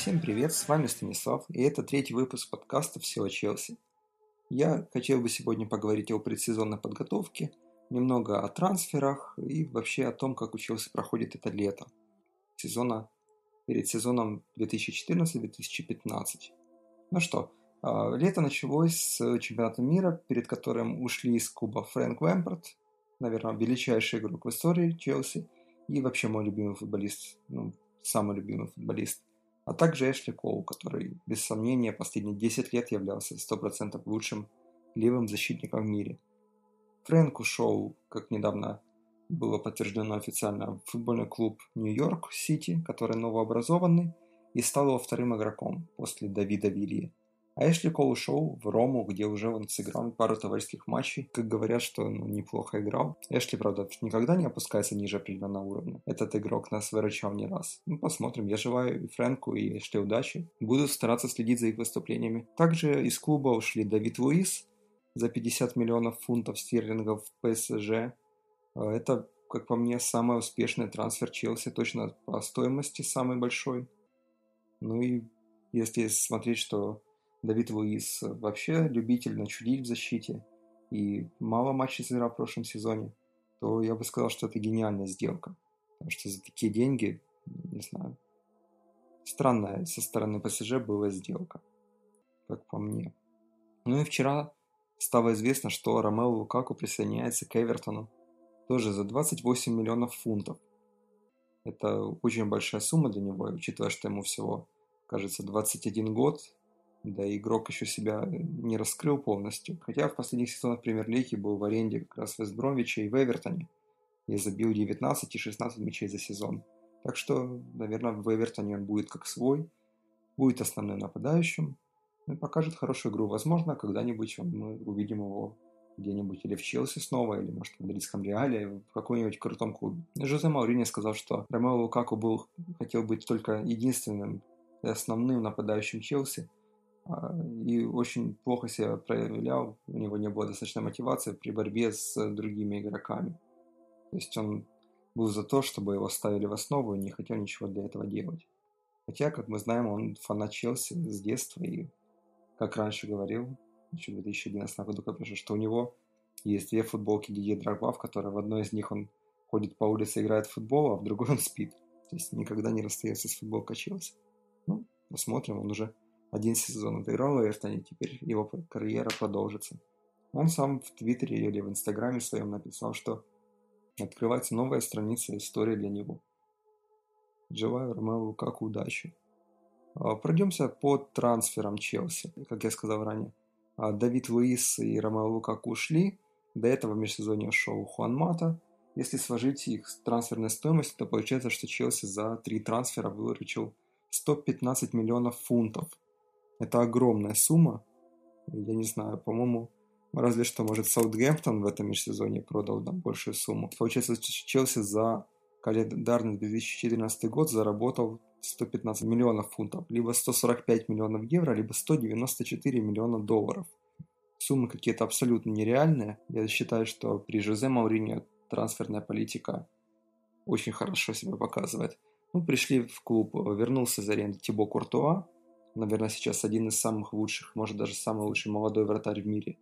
Всем привет, с вами Станислав, и это третий выпуск подкаста «Все о Челси». Я хотел бы сегодня поговорить о предсезонной подготовке, немного о трансферах и вообще о том, как у Челси проходит это лето, сезона, перед сезоном 2014-2015. Ну что, а, лето началось с чемпионата мира, перед которым ушли из клуба Фрэнк Вэмпорт, наверное, величайший игрок в истории Челси, и вообще мой любимый футболист, ну, самый любимый футболист, а также Эшли Коул, который, без сомнения, последние 10 лет являлся 100% лучшим левым защитником в мире. Фрэнк ушел, как недавно было подтверждено официально, футбольный клуб Нью-Йорк Сити, который новообразованный, и стал его вторым игроком после Давида Вильи. А Эшли Кол ушел в Рому, где уже он сыграл пару товарищеских матчей. Как говорят, что ну, неплохо играл. Эшли, правда, никогда не опускается ниже определенного уровня. Этот игрок нас выручал не раз. Ну, посмотрим. Я желаю и Фрэнку, и Эшли удачи. Буду стараться следить за их выступлениями. Также из клуба ушли Давид Луис за 50 миллионов фунтов стерлингов в ПСЖ. А, это, как по мне, самый успешный трансфер Челси, точно по стоимости самый большой. Ну и если смотреть, что Давид Луис вообще любитель начудить в защите и мало матчей сыграл в прошлом сезоне, то я бы сказал, что это гениальная сделка. Потому что за такие деньги, не знаю, странная со стороны ПСЖ была сделка, как по мне. Ну и вчера стало известно, что Ромео Лукаку присоединяется к Эвертону тоже за 28 миллионов фунтов. Это очень большая сумма для него, учитывая, что ему всего, кажется, 21 год, да, игрок еще себя не раскрыл полностью. Хотя в последних сезонах премьер-лиги был в аренде как раз в Вестбромвиче и в Эвертоне. И забил 19 и 16 мячей за сезон. Так что, наверное, в Эвертоне он будет как свой. Будет основным нападающим. И покажет хорошую игру. Возможно, когда-нибудь мы увидим его где-нибудь или в Челси снова, или, может, в Мадридском Реале, в каком-нибудь крутом клубе. Жозе Маурини сказал, что Ромео Лукаку был, хотел быть только единственным и основным нападающим Челси, и очень плохо себя проявлял, у него не было достаточной мотивации при борьбе с другими игроками. То есть он был за то, чтобы его ставили в основу и не хотел ничего для этого делать. Хотя, как мы знаем, он фанат Челси с детства и, как раньше говорил, еще в 2011 году, пришел, что у него есть две футболки Дидье Драгба, в которой в одной из них он ходит по улице, играет в футбол, а в другой он спит. То есть никогда не расстается с футболкой Челси. Ну, посмотрим, он уже один сезон отыграл в Эвертоне, теперь его карьера продолжится. Он сам в Твиттере или в Инстаграме своем написал, что открывается новая страница истории для него. Желаю Ромео Лукаку удачи. А, пройдемся по трансферам Челси. Как я сказал ранее, а, Давид Луис и Ромео Лукаку ушли. До этого в межсезонье ушел Хуан Мата. Если сложить их трансферной стоимость, то получается, что Челси за три трансфера выручил 115 миллионов фунтов – это огромная сумма. Я не знаю, по-моему, разве что, может, Саутгемптон в этом межсезонье продал нам большую сумму. Получается, Челси за календарный 2014 год заработал 115 миллионов фунтов, либо 145 миллионов евро, либо 194 миллиона долларов. Суммы какие-то абсолютно нереальные. Я считаю, что при Жозе Мауриньо трансферная политика очень хорошо себя показывает. Ну, пришли в клуб, вернулся за аренду Тибо Куртуа, наверное, сейчас один из самых лучших, может даже самый лучший молодой вратарь в мире.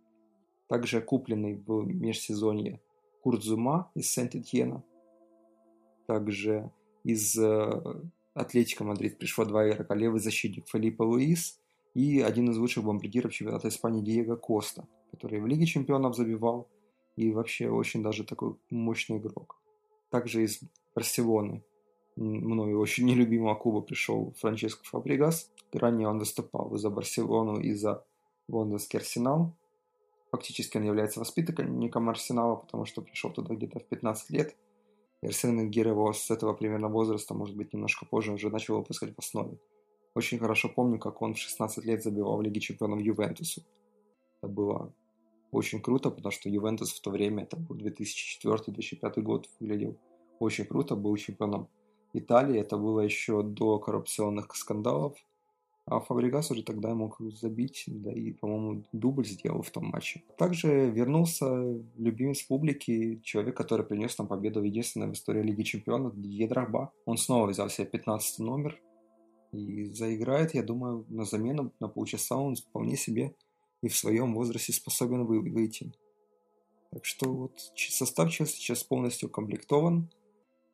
Также купленный в межсезонье Курт Зума из Сент-Этьена. Также из э, Атлетика Мадрид пришло два игрока. Левый защитник Филипе Луис и один из лучших бомбардиров чемпионата Испании Диего Коста, который в Лиге чемпионов забивал и вообще очень даже такой мощный игрок. Также из Барселоны мною очень нелюбимого клуба пришел Франческо Фабрегас. Ранее он выступал за Барселону и за лондонский Арсенал. Фактически он является воспитанником Арсенала, потому что пришел туда где-то в 15 лет. И Арсен Венгер его с этого примерно возраста, может быть, немножко позже, уже начал выпускать в основе. Очень хорошо помню, как он в 16 лет забивал в Лиге Чемпионов Ювентусу. Это было очень круто, потому что Ювентус в то время, это был 2004-2005 год, выглядел очень круто, был чемпионом Италии. Это было еще до коррупционных скандалов. А Фабригас уже тогда мог забить, да и, по-моему, дубль сделал в том матче. Также вернулся любимец публики, человек, который принес нам победу в единственной в истории Лиги Чемпионов, Дидье Драгба. Он снова взял себе 15 номер. И заиграет, я думаю, на замену на полчаса он вполне себе и в своем возрасте способен выйти. Так что вот состав сейчас полностью укомплектован.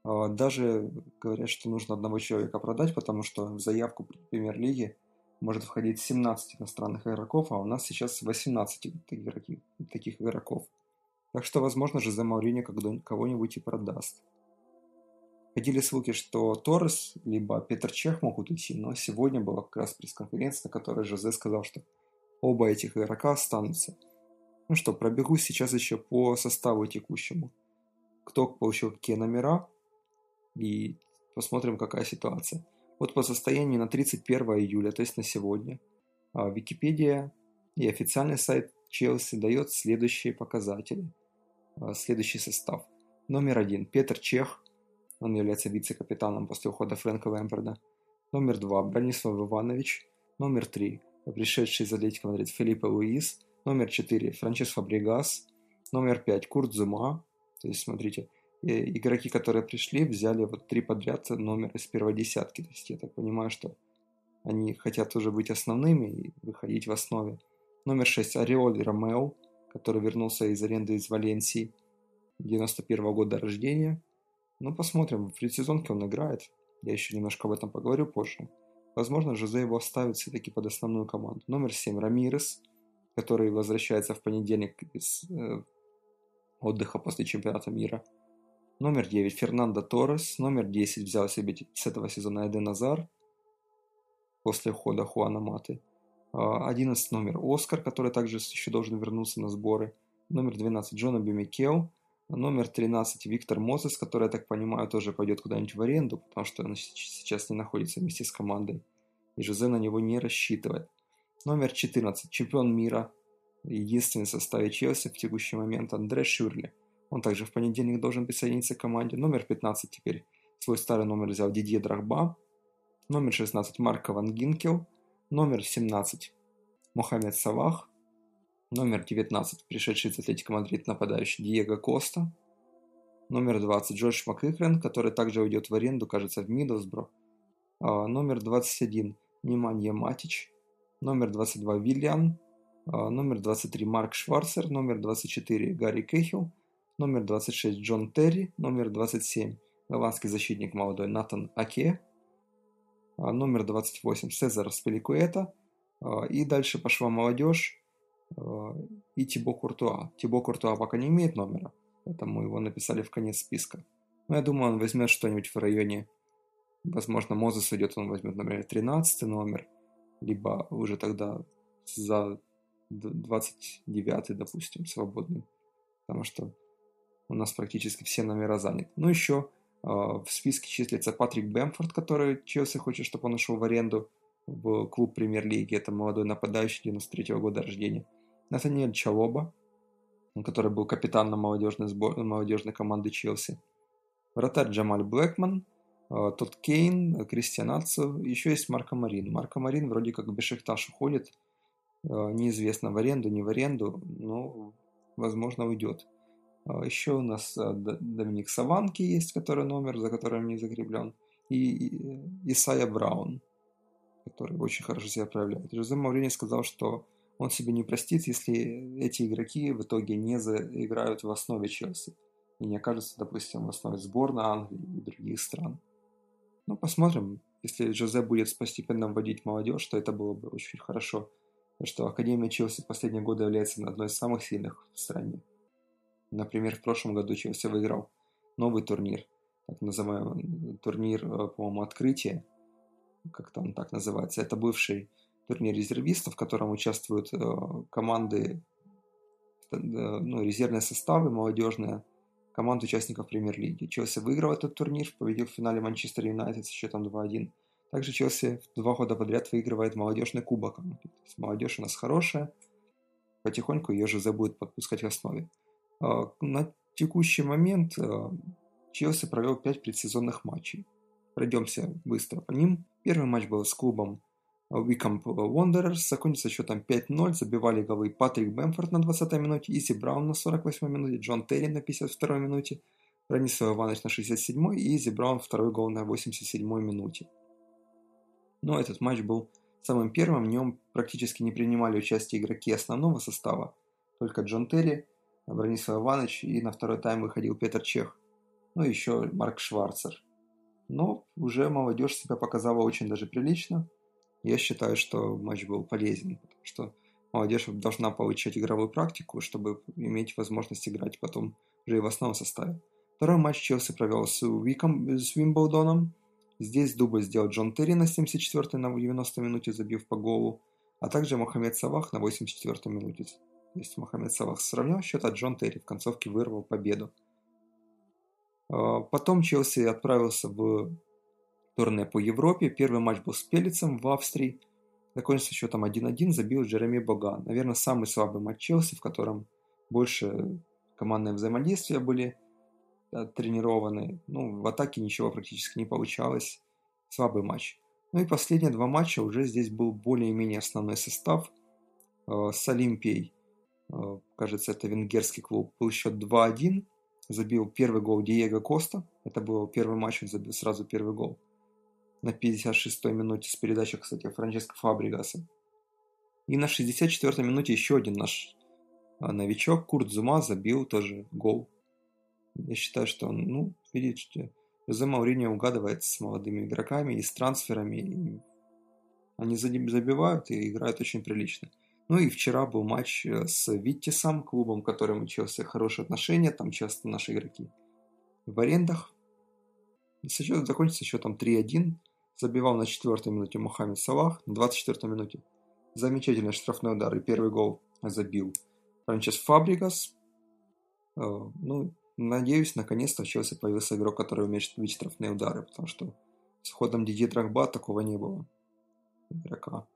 А, даже говорят, что нужно одного человека продать, потому что в заявку премьер-лиги может входить 17 иностранных игроков, а у нас сейчас 18 таких, таких игроков. Так что, возможно, Жозе Мауриньо кого-нибудь и продаст. Ходили слухи, что Торрес либо Петр Чех могут уйти, но сегодня была как раз пресс-конференция, на которой Жозе сказал, что оба этих игрока останутся. Ну что, пробегусь сейчас еще по составу текущему. Кто получил какие номера и посмотрим, какая ситуация. Вот по состоянию на 31 июля, то есть на сегодня, а, Википедия и официальный сайт Челси дает следующие показатели. А, следующий состав. Номер один. Петр Чех. Он является вице-капитаном после ухода Фрэнка Лэмпарда. Номер два. Бранислав Иванович. Номер три. Пришедший из Атлетика Мадрид Филипе Луис. Номер 4 Франчес Фабригас. Номер 5 Курт Зума. То есть, смотрите, игроки, которые пришли, взяли вот три подряд номера из первой десятки. То есть, я так понимаю, что они хотят уже быть основными и выходить в основе. Номер 6 Ореоль Ромео, который вернулся из аренды из Валенсии 91 -го года рождения. Ну, посмотрим, в предсезонке он играет. Я еще немножко об этом поговорю позже. Возможно, Жозе его оставит все-таки под основную команду. Номер 7 Рамирес – который возвращается в понедельник из э, отдыха после чемпионата мира. Номер 9 Фернандо Торрес. Номер 10 взял себе с этого сезона Эден Назар после ухода Хуана Маты. 11 а, номер Оскар, который также еще должен вернуться на сборы. Номер 12 Джона Бюмикел. Номер 13 Виктор Мозес, который, я так понимаю, тоже пойдет куда-нибудь в аренду, потому что он сейчас не находится вместе с командой. И Жозе на него не рассчитывает. Номер 14. Чемпион мира. Единственный в составе Челси в текущий момент Андре Шюррле. Он также в понедельник должен присоединиться к команде. Номер 15 теперь свой старый номер взял Дидье Драгба. Номер 16 Марко Ван Гинкел. Номер 17 Мохаммед Салах. Номер 19 пришедший из Атлетика Мадрид нападающий Диего Коста. Номер 20 Джордж Макикрен, который также уйдет в аренду, кажется, в Миддлсбро. А, номер 21 Неманья Матич номер 22 Вильям, а, номер 23 Марк Шварцер, номер 24 Гарри Кехил, номер 26 Джон Терри, номер 27 голландский защитник молодой Натан Аке, а, номер 28 Сезар Спеликуэта, а, и дальше пошла молодежь и Тибо Куртуа. Тибо Куртуа пока не имеет номера, поэтому его написали в конец списка. Но я думаю, он возьмет что-нибудь в районе, возможно, Мозес идет, он возьмет, например, 13 номер, либо уже тогда за 29 допустим, свободный, потому что у нас практически все номера заняты. Ну, еще э, в списке числится Патрик Бэмфорд, который Челси хочет, чтобы он ушел в аренду в клуб премьер-лиги. Это молодой нападающий 93 -го года рождения. Натаниэль Чалоба, который был капитаном молодежной, сбор... молодежной команды Челси. Вратарь Джамаль Блэкман – а, тот Кейн, Кристиан Ацу, еще есть Марко Марин. Марко Марин вроде как в Бешикташ уходит, а, неизвестно в аренду, не в аренду, но возможно уйдет. А, еще у нас Доминик Саванки есть, который номер, за которым не закреплен, и Исайя Браун, который очень хорошо себя проявляет. Жозе Маурини сказал, что он себе не простит, если эти игроки в итоге не заиграют в основе Челси и не окажутся, допустим, в основе сборной Англии и других стран. Ну, посмотрим. Если Жозе будет постепенно вводить молодежь, то это было бы очень хорошо. Потому что Академия Челси в последние годы является одной из самых сильных в стране. Например, в прошлом году Челси выиграл новый турнир, так называемый турнир, э, по-моему, открытия, как там так называется. Это бывший турнир резервистов, в котором участвуют э, команды, э, ну, резервные составы молодежные, команд участников премьер-лиги. Челси выиграл этот турнир, победил в финале Манчестер Юнайтед с счетом 2-1. Также Челси два года подряд выигрывает молодежный кубок. молодежь у нас хорошая, потихоньку ее же будет подпускать в основе. А, на текущий момент а, Челси провел 5 предсезонных матчей. Пройдемся быстро по ним. Первый матч был с клубом Wycombe Wanderers закончился счетом 5-0, забивали голы Патрик Бэмфорд на 20-й минуте, Изи Браун на 48-й минуте, Джон Терри на 52-й минуте, Бранислав Иванович на 67-й и Изи Браун второй гол на 87-й минуте. Но этот матч был самым первым, в нем практически не принимали участие игроки основного состава, только Джон Терри, Бронислав Иванович и на второй тайм выходил Петр Чех, ну и еще Марк Шварцер. Но уже молодежь себя показала очень даже прилично. Я считаю, что матч был полезен, потому что молодежь должна получать игровую практику, чтобы иметь возможность играть потом уже и в основном составе. Второй матч Челси провел с, Уиком, с Вимблдоном. Здесь дубль сделал Джон Терри на 74-й на 90 минуте, забив по голу, а также Мохаммед Савах на 84-й минуте. Мохаммед Савах сравнял счет, а Джон Терри в концовке вырвал победу. А, потом Челси отправился в турне по Европе. Первый матч был с Пелицем в Австрии. Закончился счетом 1-1, забил Джереми Боган. Наверное, самый слабый матч Челси, в котором больше командные взаимодействия были э, тренированы. Ну, в атаке ничего практически не получалось. Слабый матч. Ну и последние два матча уже здесь был более-менее основной состав. Э, с Олимпией, кажется, это венгерский клуб, был счет 2-1 забил первый гол Диего Коста. Это был первый матч, он забил сразу первый гол. На 56-й минуте с передачи, кстати, Франческо Фабригаса. И на 64-й минуте еще один наш а, новичок Курт Зума забил тоже гол. Я считаю, что он, ну, видите, Жозе Мауриньо угадывает с молодыми игроками и с трансферами. И они забивают и играют очень прилично. Ну и вчера был матч э, с Виттисом, клубом, которым учился хорошие отношения, там часто наши игроки в арендах. Счет, закончился счетом 3-1. Забивал на 4 минуте Мухаммед Салах, на 24 минуте замечательный штрафной удар и первый гол забил Франчес Фабригас. Э, ну, надеюсь, наконец-то в Челси появился игрок, который умеет бить штрафные удары, потому что с ходом Диди Драгба такого не было игрока.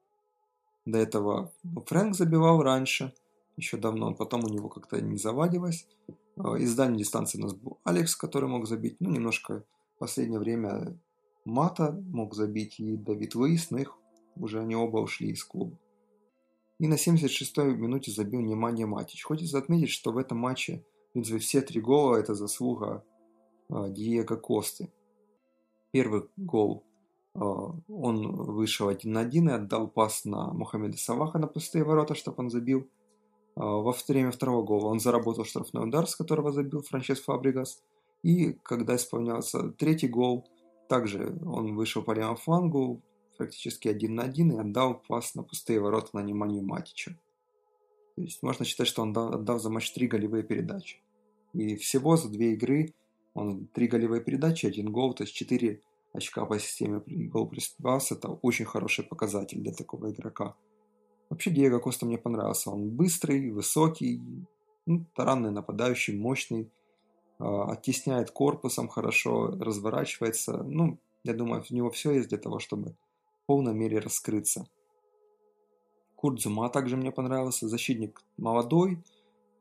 До этого Фрэнк забивал раньше, еще давно, потом у него как-то не завадилось. А, из дальней дистанции у нас был Алекс, который мог забить, ну, немножко в последнее время Мата мог забить и Давид Луис, но их уже они оба ушли из клуба. И на 76-й минуте забил Немания Матич. Хочется отметить, что в этом матче, в принципе, все три гола – это заслуга э, Диего Косты. Первый гол а, он вышел один на один и отдал пас на Мухаммеда Саваха на пустые ворота, чтобы он забил. А, во время второго гола он заработал штрафной удар, с которого забил Франчес Фабригас. И когда исполнялся третий гол, также он вышел по левому флангу, практически один на один, и отдал пас на пустые ворота на Неманию Матича. То есть можно считать, что он отдал за матч три голевые передачи. И всего за две игры он три голевые передачи, один гол, то есть четыре очка по системе гол плюс пас. Это очень хороший показатель для такого игрока. Вообще Диего Коста мне понравился. Он быстрый, высокий, ну, таранный нападающий, мощный, э, оттесняет корпусом хорошо, разворачивается. Ну, я думаю, у него все есть для того, чтобы в полной мере раскрыться. Курт Зума также мне понравился. Защитник молодой,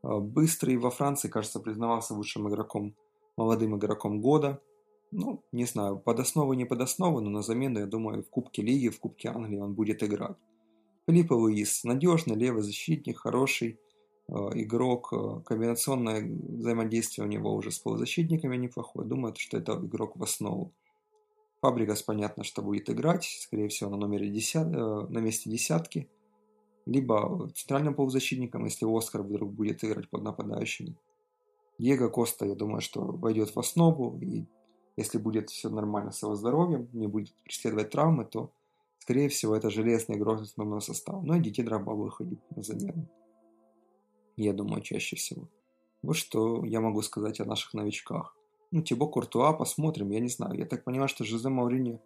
э, быстрый. Во Франции, кажется, признавался лучшим игроком, молодым игроком года. Ну, не знаю, под основу не под основу, но на замену, я думаю, в Кубке Лиги, в Кубке Англии он будет играть. Филиппо Луис, надежный левый защитник, хороший э, игрок, э, комбинационное взаимодействие у него уже с полузащитниками неплохое. Думаю, что это игрок в основу. Фабригас, понятно, что будет играть, скорее всего, на номере 10, э, на месте десятки, либо центральным полузащитником, если Оскар вдруг будет играть под нападающим. Диего Коста, я думаю, что войдет в основу и если будет все нормально с его здоровьем, не будет преследовать травмы, то, скорее всего, это железный игрок основного состава. Но и Дити Драба выходит на замену. Я думаю, чаще всего. Вот что я могу сказать о наших новичках. Ну, Тибо Куртуа, посмотрим, я не знаю. Я так понимаю, что Жозе Маурини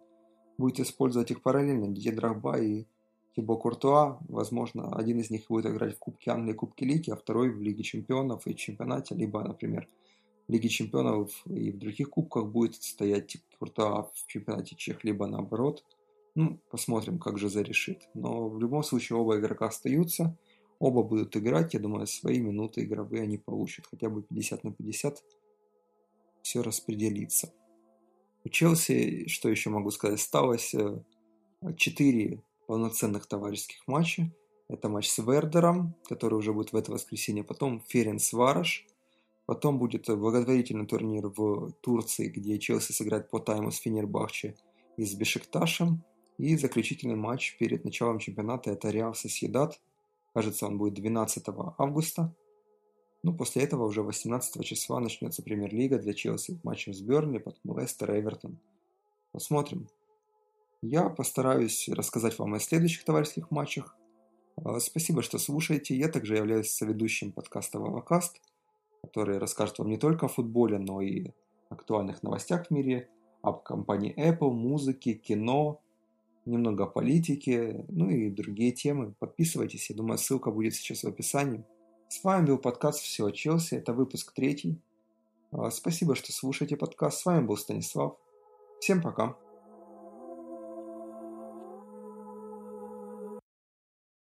будет использовать их параллельно. Дити Драгба и Тибо Куртуа. Возможно, один из них будет играть в Кубке Англии Кубке Лиги, а второй в Лиге Чемпионов и Чемпионате, либо, например, Лиги Чемпионов и в других кубках будет стоять Курта в чемпионате Чех, либо наоборот. Ну, посмотрим, как же решит. Но в любом случае оба игрока остаются, оба будут играть, я думаю, свои минуты игровые они получат, хотя бы 50 на 50 все распределится. У Челси, что еще могу сказать, осталось 4 э, полноценных товарищеских матча. Это матч с Вердером, который уже будет в это воскресенье, потом Ференс Вараш – Потом будет благотворительный турнир в Турции, где Челси сыграет по тайму с Фенербахче и с Бешикташем. И заключительный матч перед началом чемпионата – это Реал Соседат. Кажется, он будет 12 августа. Ну, после этого уже 18 числа начнется премьер-лига для Челси. Матчи с Бернли, потом Лестер, Эвертон. Посмотрим. Я постараюсь рассказать вам о следующих товарищеских матчах. А, спасибо, что слушаете. Я также являюсь соведущим подкаста «Вавакаст», который расскажет вам не только о футболе, но и актуальных новостях в мире, об компании Apple, музыке, кино, немного о политике, ну и другие темы. Подписывайтесь, я думаю, ссылка будет сейчас в описании. С вами был подкаст «Все о Челси», это выпуск третий. А, спасибо, что слушаете подкаст. С вами был Станислав. Всем пока.